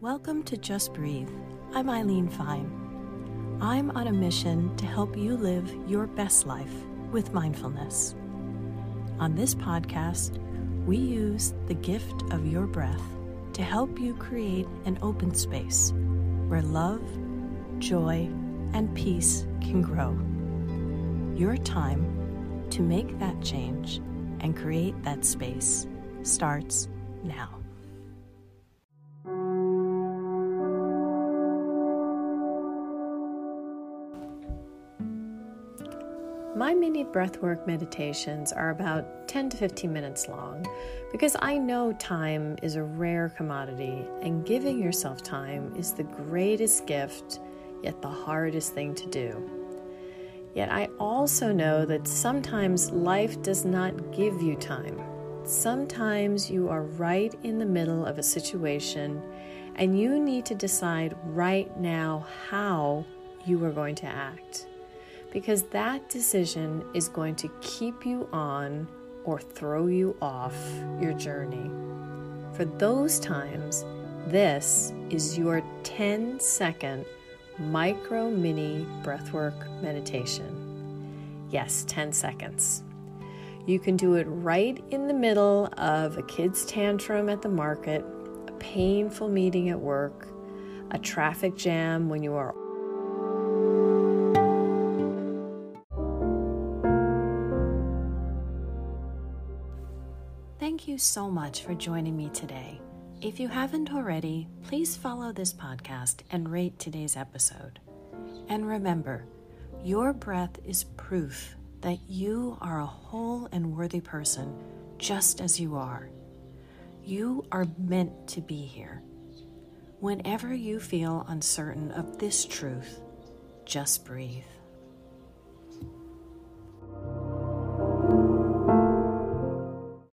Welcome to Just Breathe. I'm Eileen Fine. I'm on a mission to help you live your best life with mindfulness. On this podcast, we use the gift of your breath to help you create an open space where love, joy, and peace can grow. Your time to make that change and create that space starts now. My mini breathwork meditations are about 10 to 15 minutes long because I know time is a rare commodity and giving yourself time is the greatest gift, yet the hardest thing to do. Yet I also know that sometimes life does not give you time. Sometimes you are right in the middle of a situation and you need to decide right now how you are going to act because that decision is going to keep you on or throw you off your journey. For those times, this is your 10 second micro mini breathwork meditation. Yes, 10 seconds. You can do it right in the middle of a kid's tantrum at the market, a painful meeting at work, a traffic jam when you are Thank you so much for joining me today. If you haven't already, please follow this podcast and rate today's episode. And remember, your breath is proof that you are a whole and worthy person just as you are. You are meant to be here. Whenever you feel uncertain of this truth, just breathe.